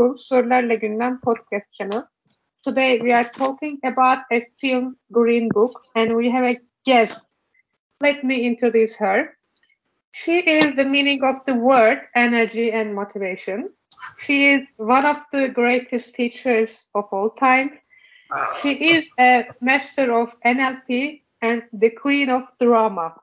Sorularla Gündem podcast channel. Today we are talking about a film Green Book and we have a guest. Let me introduce her. She is the meaning of the word energy and motivation. She is one of the greatest teachers of all time. She is a master of NLP and the queen of drama.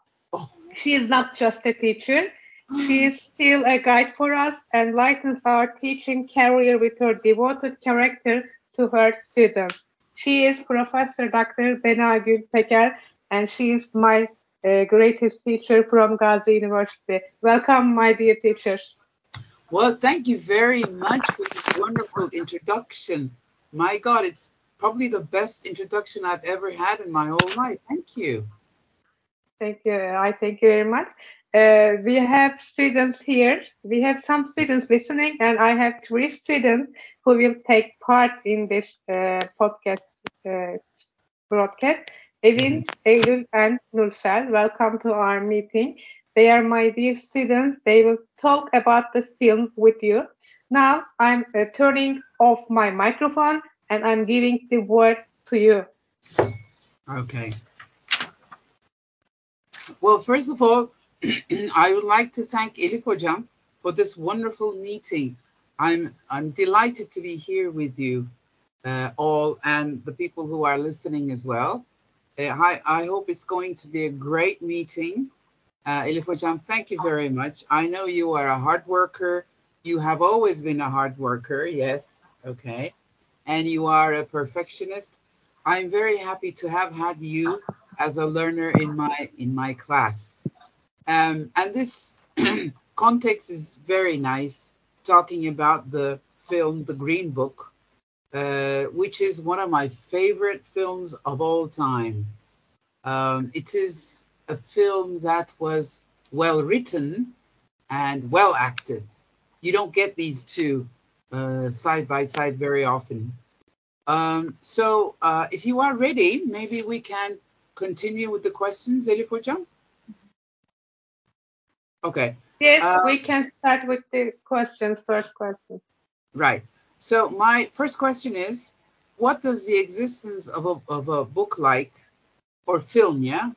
She is not just a teacher, she is still a guide for us and lightens our teaching career with her devoted character to her students. She is Professor Dr. Benâ Gül Peker and she is my uh, greatest teacher from Gazi University. Welcome, my dear teachers. Well, thank you very much for this wonderful introduction. My God, it's probably the best introduction I've ever had in my whole life. Thank you. Thank you. I thank you very much. Uh, we have students here. We have some students listening, and I have three students who will take part in this uh, podcast uh, broadcast. Evin, Eylül, and Nursel, welcome to our meeting. They are my dear students. They will talk about the film with you. Now I'm uh, turning off my microphone and I'm giving the word to you. Okay. Well, first of all, I would like to thank Elif Hocam for this wonderful meeting. I'm I'm delighted to be here with you uh, all and the people who are listening as well. Uh, I, I hope it's going to be a great meeting. Uh, Elif Hocam, thank you very much. I know you are a hard worker. You have always been a hard worker, yes, okay. And you are a perfectionist. I'm very happy to have had you as a learner in my in my class. Um, and this context is very nice, talking about the film The Green Book, uh, which is one of my favorite films of all time. Um, it is a film that was well written and well acted. You don't get these two uh, side by side very often. Um, so, uh, if you are ready, maybe we can continue with the questions, Elif Hocam? Okay. Yes, uh, we can start with the questions, first question. Right. So my first question is, what does the existence of a, of a book like, or film, yeah,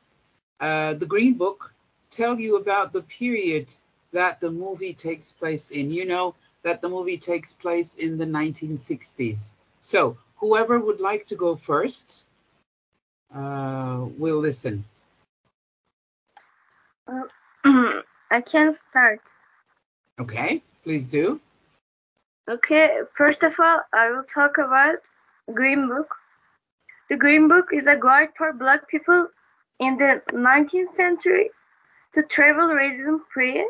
uh, the Green Book, tell you about the period that the movie takes place in? You know that the movie takes place in the 1960s. So whoever would like to go first, uh, will listen. Uh, I can start. Okay, please do. Okay, first of all, I will talk about Green Book. The Green Book is a guide for black people in the 19th century to travel racism free.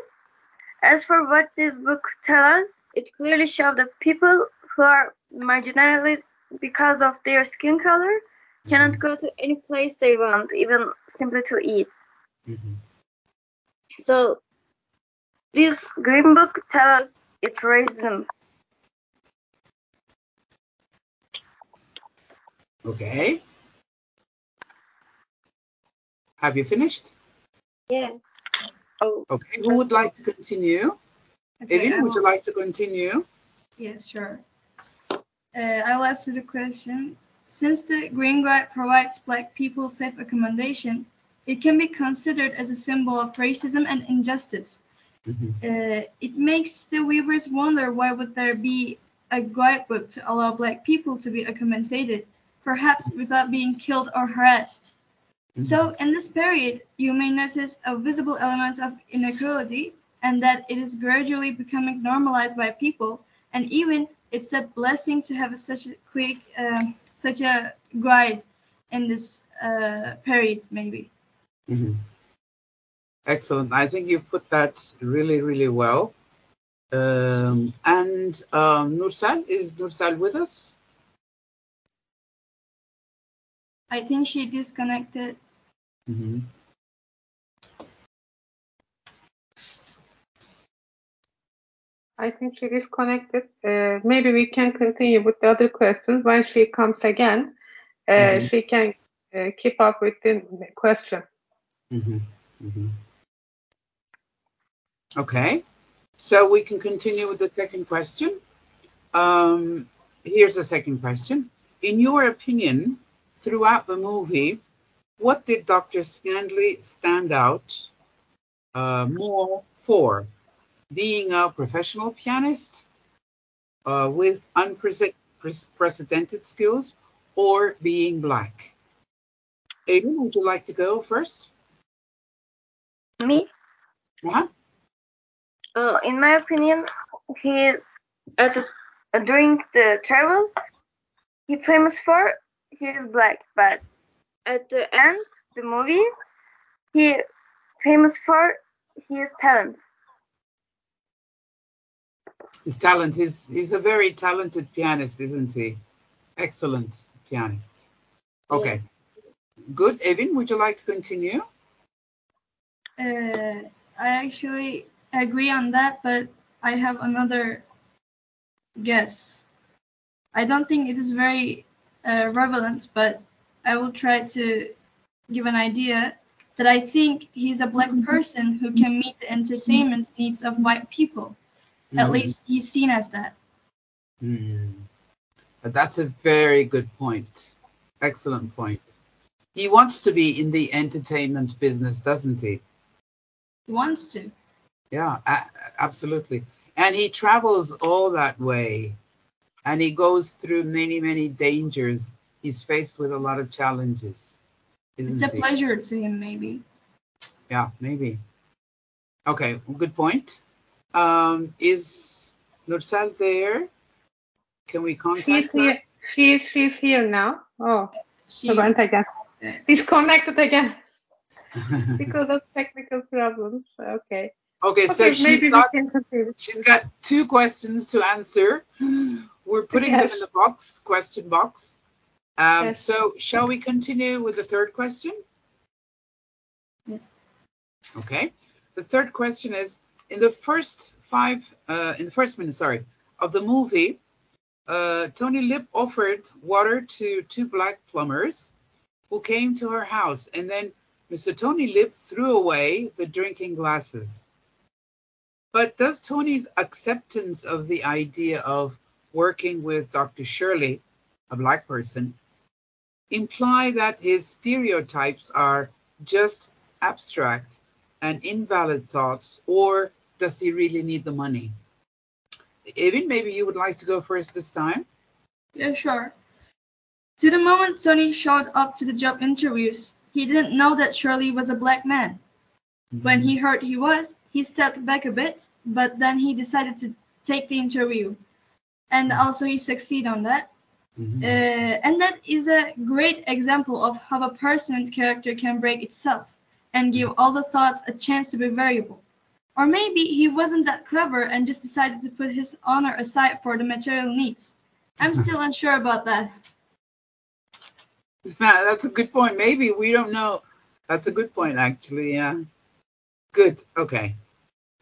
As for what this book tells us, it clearly shows that people who are marginalized because of their skin color cannot go to any place they want, even simply to eat. Mm-hmm. So this green book tells us it's racism. Okay. Have you finished? Yeah. Oh. Okay. Who would like to continue? Okay, Evin, would you like to continue? Yes, sure. Uh, I will ask you the question. Since the Green Guide provides black people safe accommodation, it can be considered as a symbol of racism and injustice. Mm-hmm. Uh, it makes the weavers wonder why would there be a guidebook to allow black people to be accommodated, perhaps without being killed or harassed. Mm-hmm. So in this period, you may notice a visible element of inequality and that it is gradually becoming normalized by people, and even it's a blessing to have such a quick um, such a guide in this uh, period, maybe. Mm-hmm. Excellent. I think you've put that really, really well. Um, and um, Nursel, is Nursel with us? I think she disconnected. Mm-hmm. I think she disconnected. Uh, maybe we can continue with the other questions when she comes again. Uh, mm-hmm. She can uh, keep up with the question. Mm-hmm. mm-hmm. Okay. So we can continue with the second question. Um, here's the second question. In your opinion, throughout the movie, what did Dr. Shirley stand out uh, more for? Being a professional pianist uh, with unprecedented skills or being black? Aiden, would you like to go first? Me? Uh-huh. Uh, in my opinion, he is at the, uh, during the travel. He famous for he is black, but at the end the movie, he famous for his talent. His talent. He's he's a very talented pianist, isn't he? Excellent pianist. Okay. Yes. Good. Evin, would you like to continue? Uh, I actually agree on that, but I have another guess. I don't think it is very uh, relevant, but I will try to give an idea that I think he's a black person who can meet the entertainment needs of white people. At Mhm. least he's seen as that. But that's a very good point. Excellent point. He wants to be in the entertainment business, doesn't he? He wants to. Yeah, absolutely. And he travels all that way and he goes through many, many dangers. He's faced with a lot of challenges, isn't It's a he? pleasure to him, maybe. Yeah, maybe. Okay, good point. Um, is Nursel there? Can we She's contact her? here. She's she's here now. Oh, She, she again. Disconnected again because of technical problems. Okay. okay, so she's got she's got two questions to answer. We're putting them in the box, question box. Um, Yes. So shall we continue with the third question? yes. Okay. The third question is in the first five, uh, in the first minute, sorry, of the movie, uh, Tony Lip offered water to two black plumbers who came to her house, and then Mr. Tony Lip threw away the drinking glasses. But does Tony's acceptance of the idea of working with Dr. Shirley, a black person, imply that his stereotypes are just abstract and invalid thoughts, or does he really need the money? Evin, maybe you would like to go first this time. Yeah, sure. To the moment Tony showed up to the job interviews, he didn't know that Shirley was a black man. When he heard he was, he stepped back a bit, but then he decided to take the interview. And also he succeeded on that. Mhm. Uh, and that is a great example of how a person's character can break itself and give all the thoughts a chance to be variable. Or maybe he wasn't that clever and just decided to put his honor aside for the material needs. I'm still unsure about that. That's a good point. Maybe we don't know. That's a good point, actually. Yeah. Good. Okay.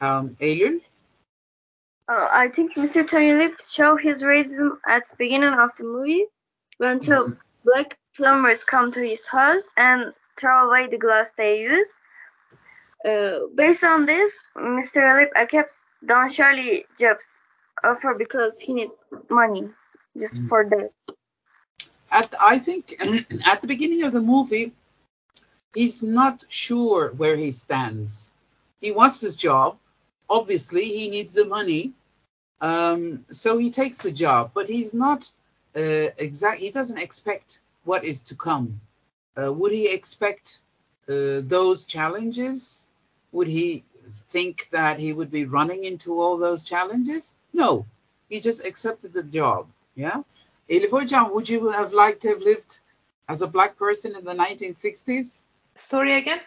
Um, Eylül? Uh, I think Mr. Tony Lip showed his racism at the beginning of the movie when two Mhm. black plumbers come to his house and throw away the glass they use. Uh, based on this, Mr. Lip accepts Don Shirley jobs offer because he needs money just Mm. for that. At I think at the beginning of the movie, he's not sure where he stands. He wants his job. Obviously, he needs the money, um, so he takes the job. But he's not uh, exact. He doesn't expect what is to come. Uh, would he expect uh, those challenges? Would he think that he would be running into all those challenges? No, he just accepted the job. Yeah. Elif Hocam, would you have liked to have lived as a black person in the 1960s? Story again.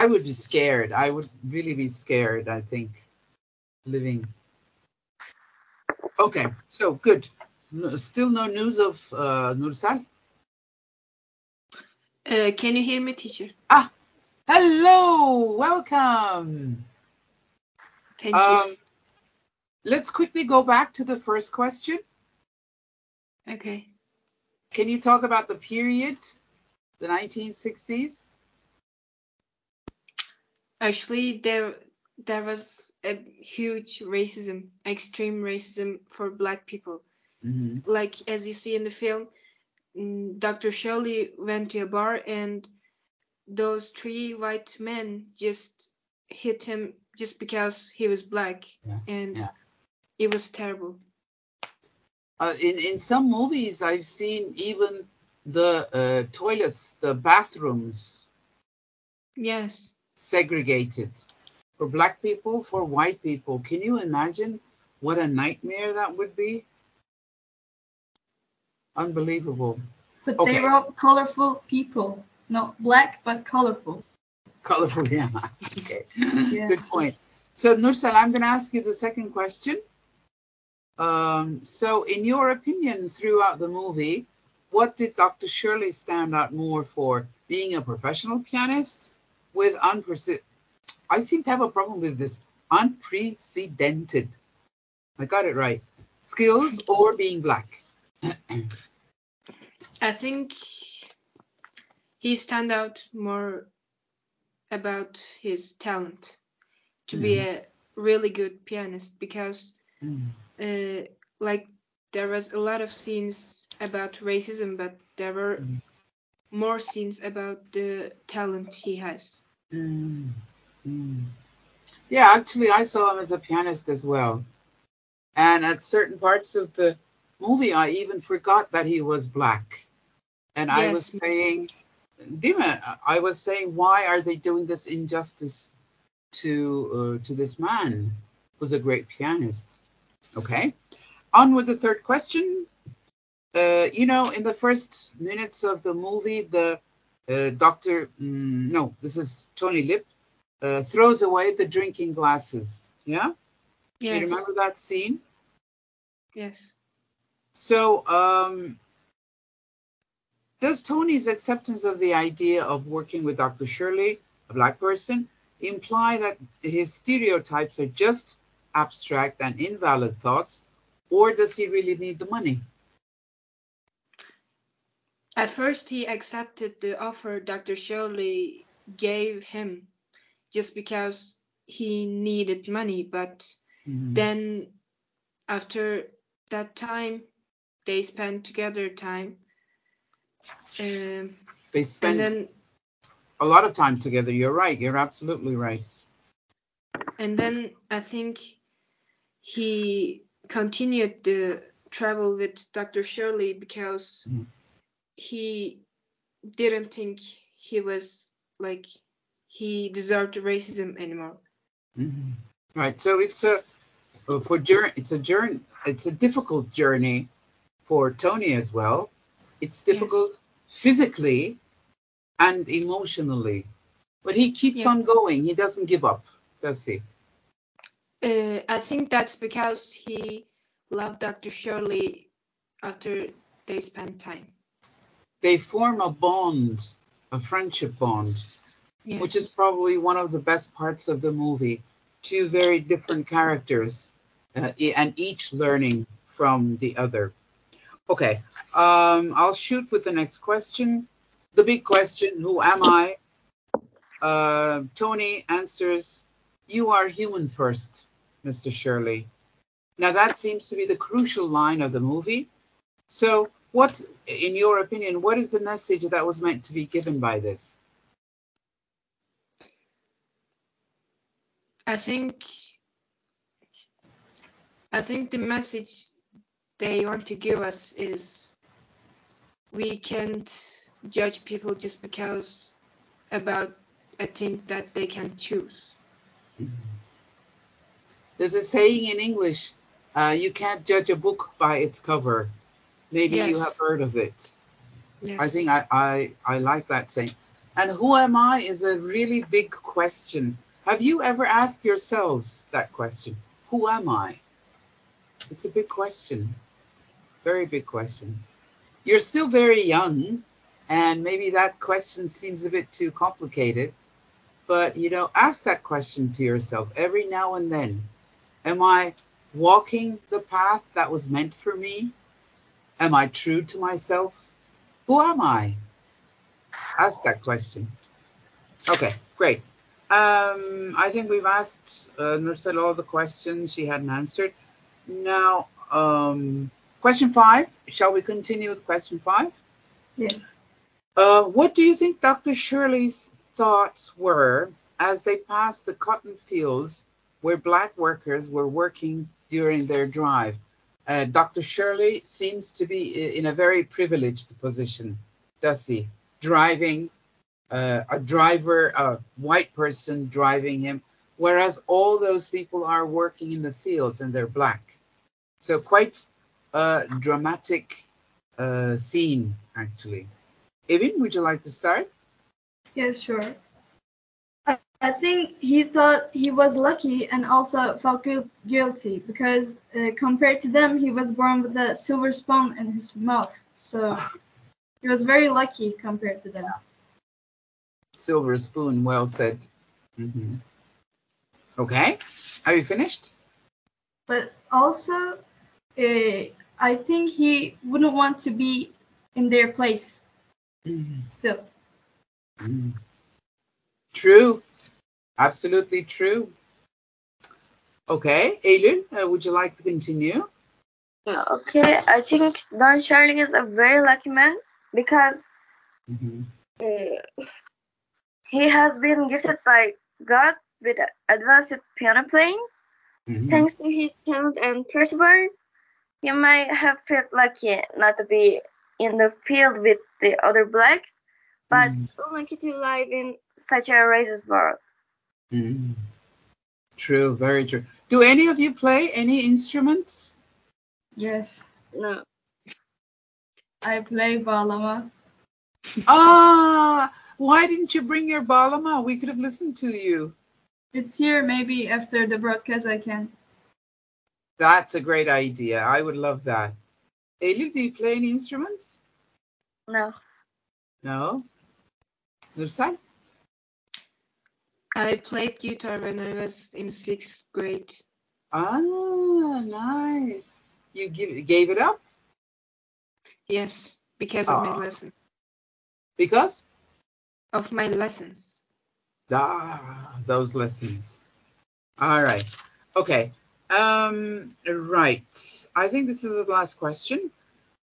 I would be scared. I would really be scared, I think, living. Okay, so good. No- Still no news of uh, Nursel? Uh, can you hear me, teacher? Ah, hello, welcome. Thank you. Um, let's quickly go back to the first question. Okay. Can you talk about the period, the 1960s? Actually, there there was a huge racism, extreme racism for black people. hmm Like as you see in the film, Dr. Shirley went to a bar and those three white men just hit him just because he was black, Yeah, and yeah. it was terrible. Uh, in in some movies, I've seen even the uh, toilets, the bathrooms Yes. segregated for black people, for white people. Can you imagine what a nightmare that would be? Unbelievable. But Okay. they were all colorful people. Not black, but colorful. Colorful, yeah. okay. Yeah. Good point. So, Nursel, I'm going to ask you the second question. Um, so, in your opinion, throughout the movie, what did Dr. Shirley stand out more for? Being a professional pianist with unprecedented, I seem to have a problem with this, unprecedented, I got it right, skills or being black? I think he stand out more about his talent to be a really good pianist because Mm. uh, like there was a lot of scenes about racism but there were Mm. more scenes about the talent he has Mm, mm. Yeah, actually, I saw him as a pianist as well. And at certain parts of the movie, I even forgot that he was black. And I was saying, Dima, I was saying, why are they doing this injustice to uh, to this man who's a great pianist? Okay, on with the third question. Uh, you know, in the first minutes of the movie, the uh, doctor, mm, no, this is Tony Lip, uh, throws away the drinking glasses. Yeah, yes you remember that scene? yes So, um, does Tony's acceptance of the idea of working with Dr. Shirley, a black person, imply that his stereotypes are just abstract and invalid thoughts, or does he really need the money? at first he accepted the offer dr shirley gave him just because he needed money but Mhm. then after that time they spend together time um, They spend then a lot of time together. You're right. You're absolutely right. and then i think he continued the travel with dr shirley because Mhm. he didn't think he was like he deserved racism anymore Mhm. Right. So it's a for journey. It's a journey. It's a difficult journey for Tony as well. It's difficult physically and emotionally, but he keeps Yeah. on going. He doesn't give up, does he? Uh, I think that's because he loved Dr. Shirley after they spent time. They form a bond, a friendship bond, Yes. which is probably one of the best parts of the movie. Two very different characters, uh, and each learning from the other. Okay, um, I'll shoot with the next question. The big question: Who am I? Uh, Tony answers, "You are human first, Mr. Shirley." Now that seems to be the crucial line of the movie. So, what, in your opinion, what is the message that was meant to be given by this? I think I think the message they want to give us is we can't judge people just because about a thing that they can choose. There's a saying in English, uh, you can't judge a book by its cover. Maybe you have heard of it. Yes. I think I, I, I like that saying. And who am I is a really big question. Have you ever asked yourselves that question? Who am I? It's a big question. Very big question. You're still very young, and maybe that question seems a bit too complicated. But, you know, ask that question to yourself every now and then. Am I walking the path that was meant for me? Am I true to myself? Who am I? Ask that question. Okay, great. Um, I think we've asked uh, Nursel all the questions she hadn't answered. Now, um, question five. Shall we continue with question five? Yes. Uh, what do you think Dr. Shirley's thoughts were as they passed the cotton fields where black workers were working during their drive? Uh, Dr. Shirley seems to be in a very privileged position, does he? Driving uh, a driver, a white person driving him, whereas all those people are working in the fields and they're black. So quite a dramatic uh, scene, actually. Evin, would you like to start? Yes, sure. I, I think he thought he was lucky and also felt gu- guilty because uh, compared to them, he was born with a silver spoon in his mouth. So he was very lucky compared to them. Silver spoon, well said. hmm Okay, are you finished? But also, uh, I think he wouldn't want to be in their place Mhm. still. Mm. True, absolutely true. Okay, Eylül, uh, would you like to continue? Okay, I think Don Shirley is a very lucky man because Mhm. uh, he has been gifted by God with advanced piano playing. Mhm. Thanks to his talent and perseverance, he might have felt lucky not to be in the field with the other blacks, but Mhm. unlucky to live in such a racist world. Mhm. True, very true. Do any of you play any instruments? Yes, No. I play Bağlama. Ah, why didn't you bring your bağlama? We could have listened to you. It's here. Maybe after the broadcast, I can. That's a great idea. I would love that. Eylül, do you play any instruments? No. No. Nursel? I played guitar when I was in sixth grade. Ah, nice. You give, gave it up Yes, because of my Ah. lesson. because? Of my lessons. Ah, those lessons. All right. Okay. Um, right. I think this is the last question.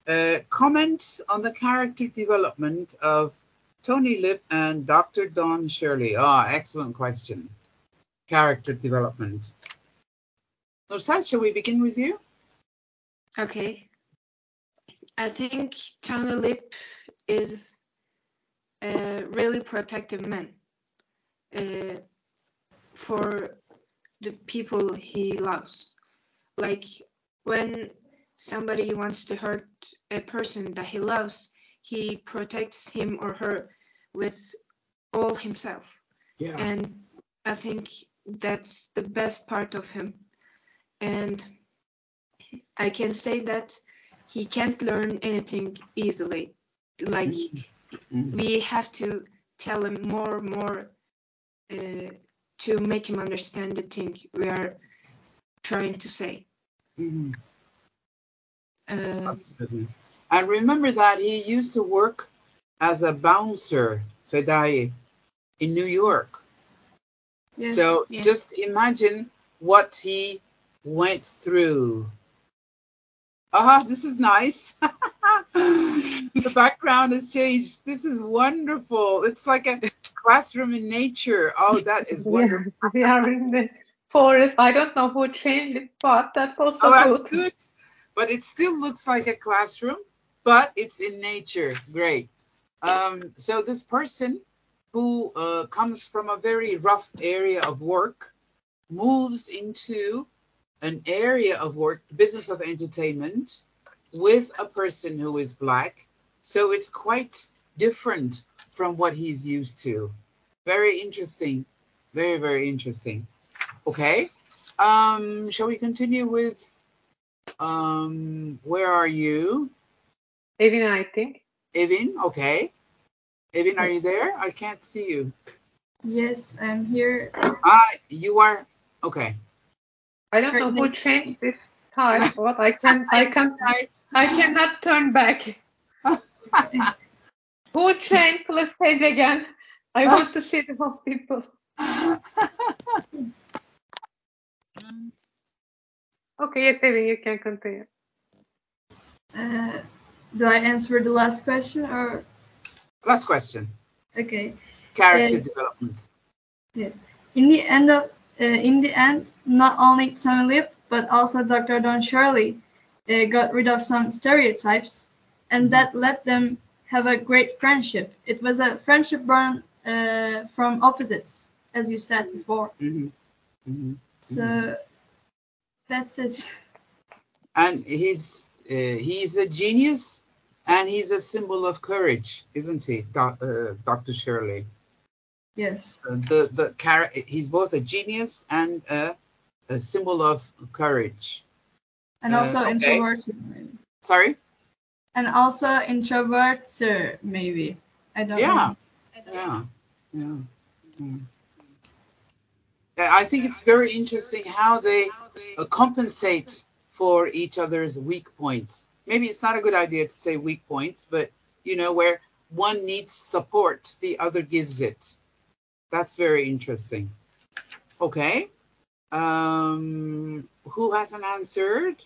Uh, comment on the character development of Tony Lip and Dr. Don Shirley. Ah, excellent question. Character development. Nursel, shall we begin with you? Okay. I think Tony Lip is a really protective man uh, for the people he loves. Like when somebody wants to hurt a person that he loves, he protects him or her with all himself. Yeah. and I think that's the best part of him. And I can say that he can't learn anything easily. Like Mhm. we have to tell him more, more uh, to make him understand the thing we are trying to say. Mhm. Uh, Absolutely. And remember that he used to work as a bouncer, Fedai, in New York. Yes. So Yeah. just imagine what he went through. Ah, this is nice. the background has changed. This is wonderful. It's like a classroom in nature. Oh, that is wonderful. Yeah, we are in the forest. I don't know who changed it, but that's also Oh, that's good. good. But it still looks like a classroom, but it's in nature. Great. Um, so this person who uh, comes from a very rough area of work moves into an area of work, business of entertainment, with a person who is black. So it's quite different from what he's used to. Very interesting. Very, very interesting. Okay. Um, shall we continue with um where are you? Evin, I think. Evin, okay. Evin, are you there? I can't see you. Yes, I'm here. Ah, you are okay. I don't know who changed this time, but I can I can I cannot turn back. Who changed? Please say it again. I want to see the whole people. Okay, yes, Evin, you can continue. Uh, do I answer the last question or Last question. okay? Character Yes. development. Yes. In the end of uh, in the end, not only Tony Lip but also Dr. Don Shirley uh, got rid of some stereotypes, and that let them have a great friendship. It was a friendship born uh, from opposites, as you said before. hmm hmm So that's it. And he's uh, he's a genius, and he's a symbol of courage, isn't he, doc, uh, Dr. Shirley? Yes. Uh, the the char- he's both a genius and a, a symbol of courage. And Uh, also okay. introverted. Sorry. And also introverted, maybe. I don't Yeah. know. Yeah, yeah. yeah. Yeah, I think it's very interesting how they uh, compensate for each other's weak points. Maybe it's not a good idea to say weak points, but you know where one needs support, the other gives it. That's very interesting. Okay. Um, who hasn't answered?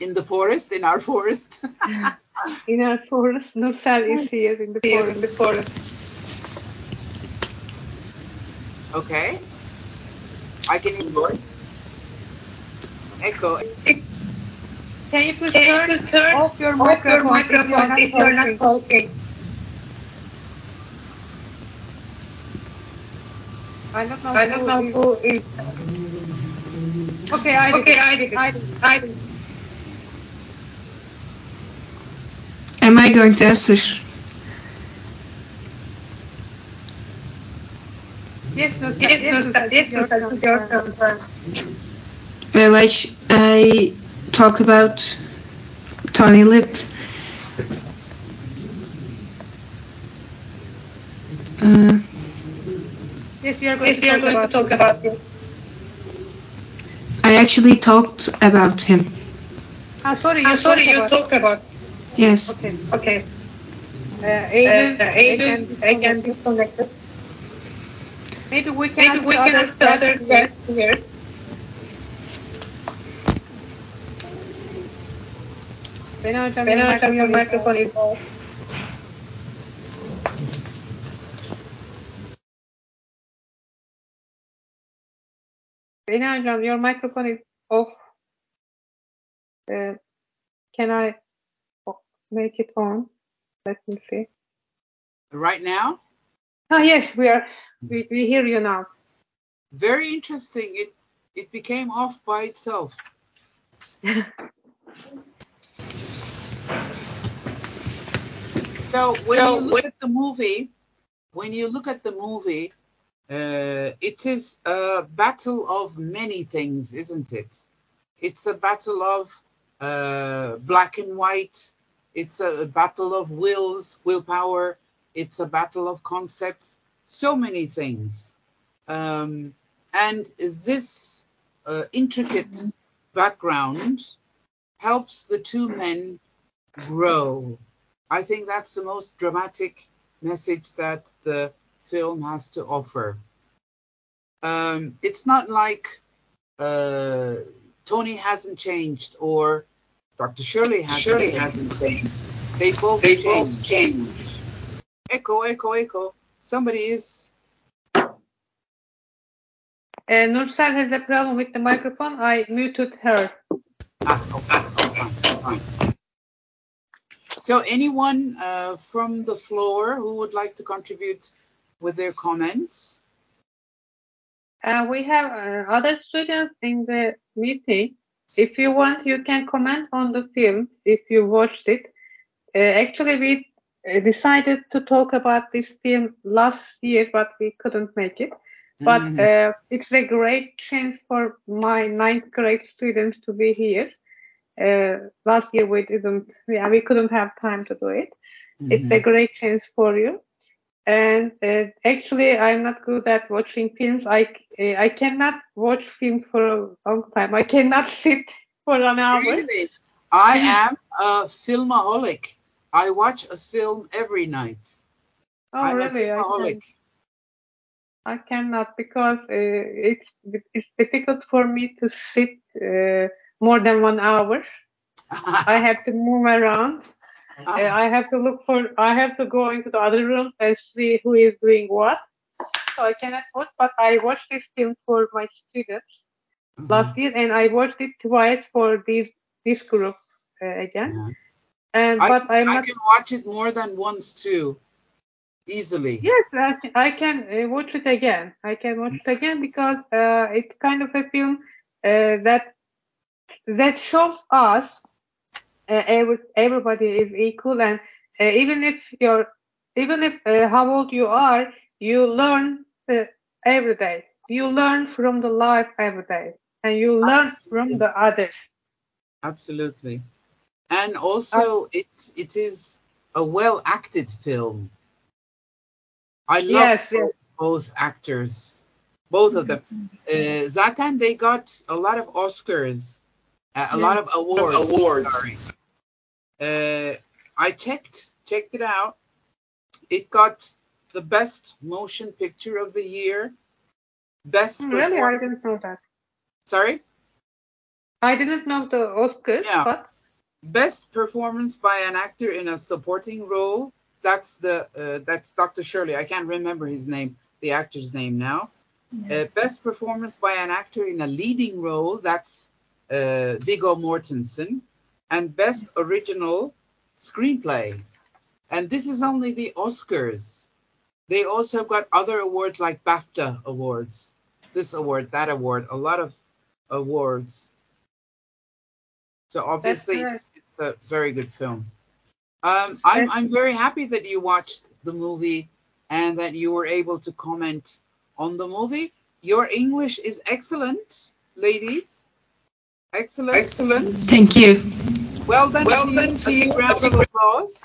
In the forest, in our forest. In our forest, Nursel is here in the forest. In the forest. okay. I can hear voice. Echo. Can you please turn, off your microphone, if you're not talking? I don't know. I don't know who is. Okay, I did. Okay, it. I did. I did. I did. Am I going to answer? Yes, Nursel. Yes, Yes, Nursel, Nursel. yes, Your Nursel, turn. your turn first. Well, I, sh- I talk about Tony Lip. Uh, Yes, you are going Yes, to we are going to talk about it. I actually talked about him. Ah, sorry, you I'm sorry, you talked about. Yes. Okay. Okay. Uh, Uh, Aiden, Aiden, I can disconnect. disconnect. Maybe we can Maybe ask we the can others ask the that others here. that here. Beni hocam, When your I turn your microphone microphone is is off. Beni hocam, your microphone is off. Uh, can I o- make it on? Let me see. Right now, Ah, yes, we are. We, we hear you now. very interesting. It it became off by itself. So when So you look when- at the movie, when you look at the movie, uh, it is a battle of many things, isn't it? It's a battle of uh, black and white. It's a battle of wills, willpower. It's a battle of concepts. So many things. Um, and this uh, intricate background helps the two men grow. I think that's the most dramatic message that the film has to offer. Um, it's not like uh, Tony hasn't changed or Dr. Shirley hasn't, Shirley changed. hasn't changed. They both They changed. changed. Echo, echo, echo. Somebody is. Uh, Nursel has a problem with the microphone. I muted her. Ah, okay, fine, fine. So, anyone uh, from the floor who would like to contribute with their comments? Uh, we have uh, other students in the meeting. If you want, you can comment on the film if you watched it. Uh, actually, we uh, decided to talk about this film last year, but we couldn't make it. But Mhm. uh, it's a great chance for my ninth grade students to be here. Uh, last year we didn't, yeah, we couldn't have time to do it. It's a Mhm. great chance for you. And uh, actually, I'm not good at watching films. I uh, I cannot watch films for a long time. I cannot sit for an hour. Really? I am a filmaholic. I watch a film every night. Oh, I'm really? a I, filmaholic. I cannot because uh, it's it's difficult for me to sit uh, more than one hour. I have to move around. Uh, I have to look for. I have to go into the other room and see who is doing what. So I cannot watch. But I watched this film for my students Mhm. last year, and I watched it twice for this this group uh, again. Mhm. And I, but I not. can watch it more than once too, easily. Yes, I can, I can uh, watch it again. I can watch it again because uh, it's kind of a film uh, that that shows us uh, every, everybody is equal, and uh, even if you're even if uh, how old you are, you learn uh, every day. You learn from the life every day, and you learn from the others. Absolutely. And also, it it is a well acted film. I love Yes, yes. both actors, both of them. Uh, Zatan, they got a lot of Oscars, uh, a lot of awards. Awards. Uh, I checked checked it out. It got the best motion picture of the year, best Hmm, Really, I performance. didn't know that. Sorry, I didn't know the Oscars, Yeah. but best performance by an actor in a supporting role. That's the uh, that's Dr. Shirley. I can't remember his name, the actor's name now. Uh, best performance by an actor in a leading role. That's uh, Viggo Mortensen, and best original screenplay. And this is only the Oscars. They also got other awards like BAFTA awards, this award, that award, a lot of awards. So obviously it's, it's a very good film. Um, I'm, I'm very happy that you watched the movie and that you were able to comment on the movie. Your English is excellent, ladies. Excellent. Excellent. Thank you. Well done Well to done you. to A big you. round of applause.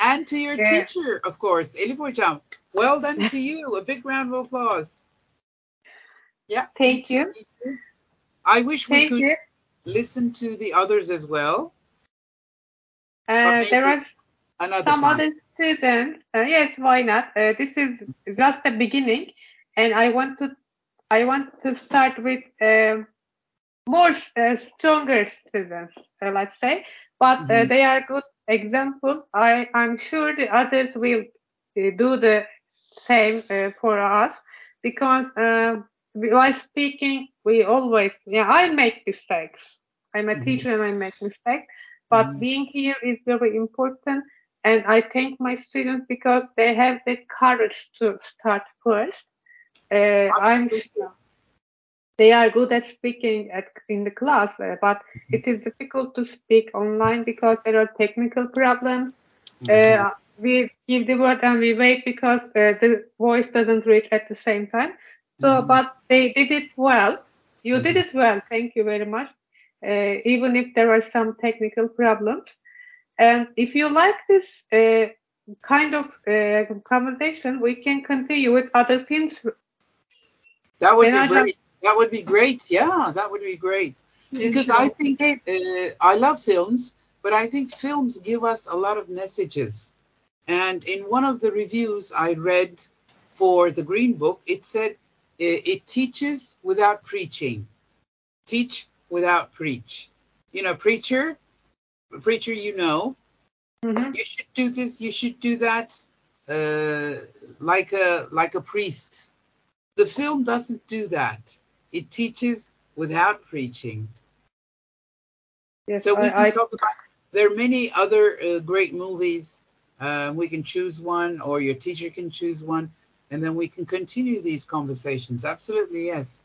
And to your Yeah. teacher, of course, Elif Hocam. Well done to you. A big round of applause. Yeah. Thank you. too. I wish we thank could you. listen to the others as well. Uh, there are Another some time. other students. Uh, yes, why not? Uh, this is just the beginning, and I want to, I want to start with um more uh, stronger students, uh, let's say. But uh, Mhm. they are good example. I I'm sure the others will uh, do the same uh, for us because uh, while speaking, we always yeah I make mistakes. I'm a Mhm. teacher and I make mistakes. But Mhm. being here is very important, and I thank my students because they have the courage to start first. Uh, I'm Absolutely. They are good at speaking at, in the class, uh, but it is difficult to speak online because there are technical problems. Mhm. Uh, we give the word and we wait because uh, the voice doesn't reach at the same time. So, Mhm. but they did it well. You did Mhm. it well. Thank you very much. Uh, even if there are some technical problems. And if you like this uh, kind of uh, conversation, we can continue with other films. That would Can I be have- great. That would be great. Yeah, that would be great. Because I think uh, I love films, but I think films give us a lot of messages. And in one of the reviews I read for the Green Book, it said uh, it teaches without preaching. Teach without preach. You know, preacher, preacher, you know, Mhm. you should do this, you should do that, uh, like a like a priest. The film doesn't do that. It teaches without preaching. Yes, so we I- can I- talk about. There are many other uh, great movies. Uh, we can choose one, or your teacher can choose one, and then we can continue these conversations. Absolutely, yes.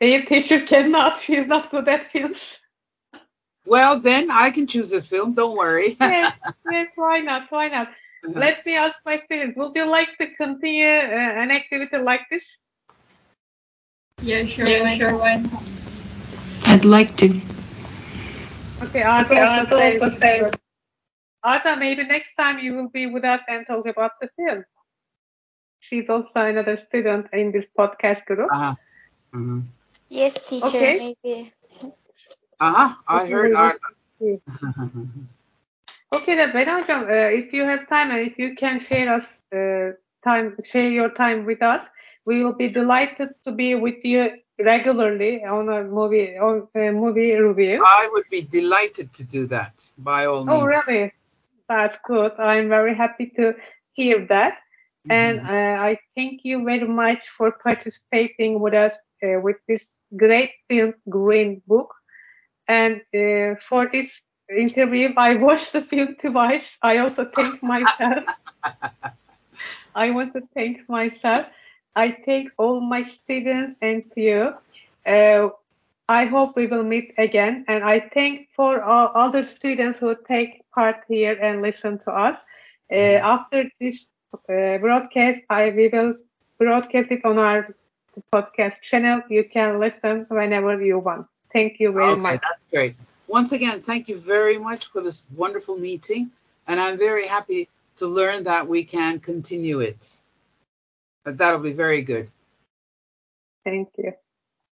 Your teacher cannot. She's not good at films. Well, then I can choose a film. Don't worry. yes, yes, why not? Why not? Let me ask my students, would you like to continue uh, an activity like this? Yeah, sure. Yeah, why sure. not? Why not? I'd like to. Okay, Arta Okay, also Arta also says- says- Arta, maybe next time you will be with us and talk about the film. She's also another student in this podcast group. Uh-huh. Mhm. Yes, teacher, Okay. maybe. Uh-huh. I Okay, heard we Arta. Okay, then, Benâ Hocam, uh, if you have time and if you can share us uh, time, share your time with us. We will be delighted to be with you regularly on a movie on a movie review. I would be delighted to do that by all means. Oh, really? That's good. I'm very happy to hear that. And Mhm. uh, I thank you very much for participating with us uh, with this great film, Green Book. And uh, for this interview, I watched the film twice. I also thank myself. I want to thank myself. I thank all my students and you. Uh, I hope we will meet again. And I thank for all other students who take part here and listen to us. Uh, after this uh, broadcast, I we will broadcast it on our podcast channel. You can listen whenever you want. Thank you very okay, much. that's great. Once again, thank you very much for this wonderful meeting, and I'm very happy to learn that we can continue it. But that'll be very good. Thank you.